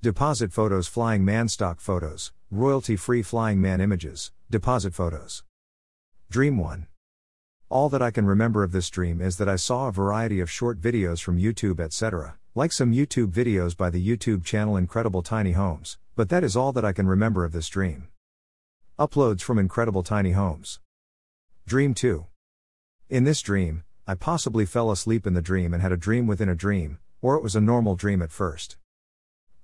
Deposit photos, flying man stock photos, royalty free flying man images, deposit photos. Dream 1. All that I can remember of this dream is that I saw a variety of short videos from YouTube, etc., like some YouTube videos by the YouTube channel Incredible Tiny Homes, but that is all that I can remember of this dream. Uploads from Incredible Tiny Homes. Dream 2. In this dream, I possibly fell asleep in the dream and had a dream within a dream, or it was a normal dream at first.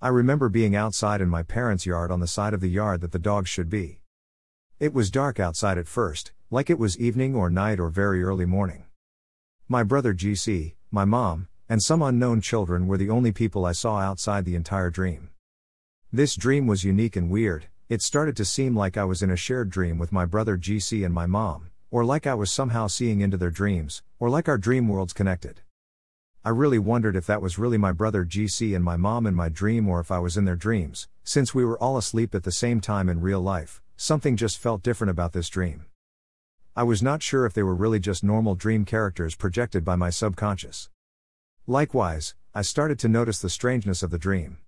I remember being outside in my parents' yard on the side of the yard that the dogs should be. It was dark outside at first, like it was evening or night or very early morning. My brother GC, my mom, and some unknown children were the only people I saw outside the entire dream. This dream was unique and weird, it started to seem like I was in a shared dream with my brother GC and my mom, or like I was somehow seeing into their dreams, or like our dream worlds connected. I really wondered if that was really my brother GC and my mom in my dream or if I was in their dreams, since we were all asleep at the same time in real life, something just felt different about this dream. I was not sure if they were really just normal dream characters projected by my subconscious. Likewise, I started to notice the strangeness of the dream.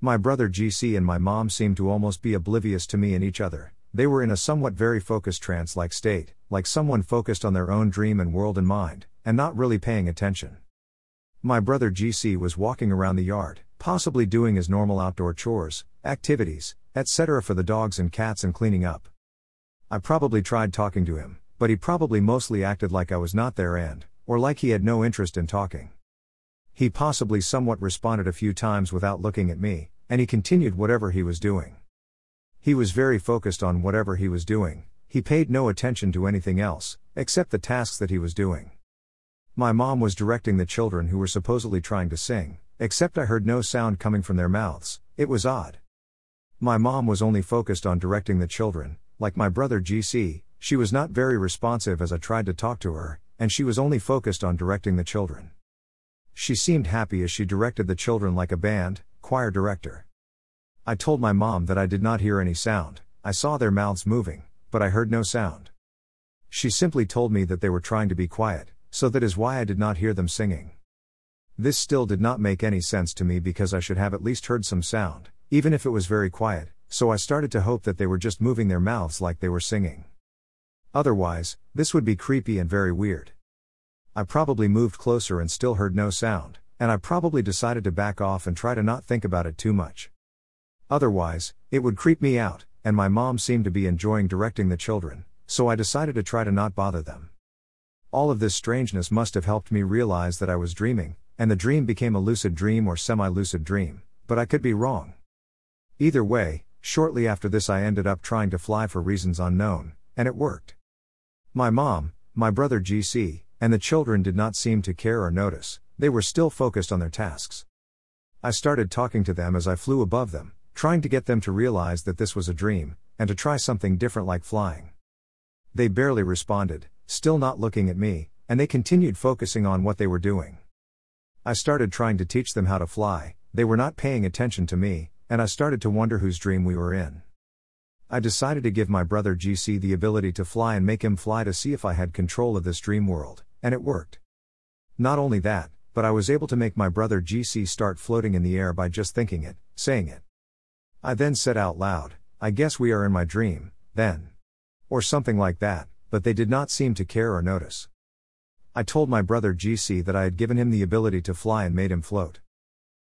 My brother GC and my mom seemed to almost be oblivious to me and each other, they were in a somewhat very focused trance like state, like someone focused on their own dream and world and mind, and not really paying attention. My brother GC was walking around the yard, possibly doing his normal outdoor chores, activities, etc. for the dogs and cats and cleaning up. I probably tried talking to him, but he probably mostly acted like I was not there and, or like he had no interest in talking. He possibly somewhat responded a few times without looking at me, and he continued whatever he was doing. He was very focused on whatever he was doing, he paid no attention to anything else, except the tasks that he was doing. My mom was directing the children who were supposedly trying to sing, except I heard no sound coming from their mouths, it was odd. My mom was only focused on directing the children, like my brother GC, she was not very responsive as I tried to talk to her, and she was only focused on directing the children. She seemed happy as she directed the children like a band, choir director. I told my mom that I did not hear any sound, I saw their mouths moving, but I heard no sound. She simply told me that they were trying to be quiet, so that is why I did not hear them singing. This still did not make any sense to me because I should have at least heard some sound, even if it was very quiet, so I started to hope that they were just moving their mouths like they were singing. Otherwise, this would be creepy and very weird. I probably moved closer and still heard no sound, and I probably decided to back off and try to not think about it too much. Otherwise, it would creep me out, and my mom seemed to be enjoying directing the children, so I decided to try to not bother them. All of this strangeness must have helped me realize that I was dreaming, and the dream became a lucid dream or semi lucid dream, but I could be wrong. Either way, shortly after this, I ended up trying to fly for reasons unknown, and it worked. My mom, my brother GC, and the children did not seem to care or notice, they were still focused on their tasks. I started talking to them as I flew above them, trying to get them to realize that this was a dream, and to try something different like flying. They barely responded, still not looking at me, and they continued focusing on what they were doing. I started trying to teach them how to fly, they were not paying attention to me, and I started to wonder whose dream we were in. I decided to give my brother GC the ability to fly and make him fly to see if I had control of this dream world, and it worked. Not only that, but I was able to make my brother GC start floating in the air by just thinking it, saying it. I then said out loud, I guess we are in my dream, then. Or something like that but they did not seem to care or notice. I told my brother GC that I had given him the ability to fly and made him float.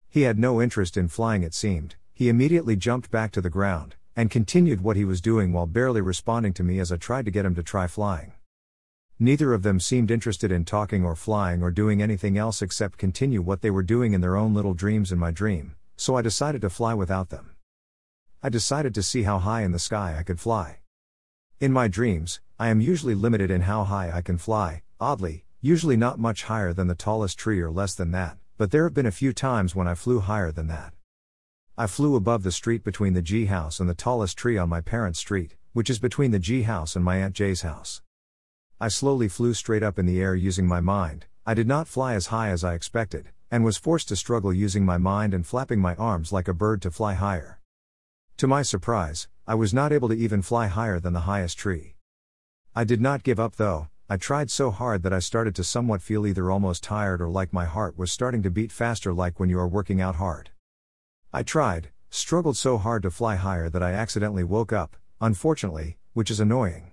He had no interest in flying, it seemed, he immediately jumped back to the ground, and continued what he was doing while barely responding to me as I tried to get him to try flying. Neither of them seemed interested in talking or flying or doing anything else except continue what they were doing in their own little dreams in my dream, so I decided to fly without them. I decided to see how high in the sky I could fly. In my dreams, I am usually limited in how high I can fly, oddly, usually not much higher than the tallest tree or less than that, but there have been a few times when I flew higher than that. I flew above the street between the G house and the tallest tree on my parents' street, which is between the G house and my Aunt Jay's house. I slowly flew straight up in the air using my mind, I did not fly as high as I expected, and was forced to struggle using my mind and flapping my arms like a bird to fly higher. To my surprise, I was not able to even fly higher than the highest tree. I did not give up though, I tried so hard that I started to somewhat feel either almost tired or like my heart was starting to beat faster, like when you are working out hard. I tried, struggled so hard to fly higher that I accidentally woke up, unfortunately, which is annoying.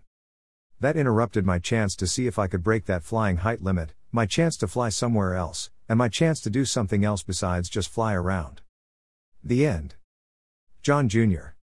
That interrupted my chance to see if I could break that flying height limit, my chance to fly somewhere else, and my chance to do something else besides just fly around. The end. John Jr.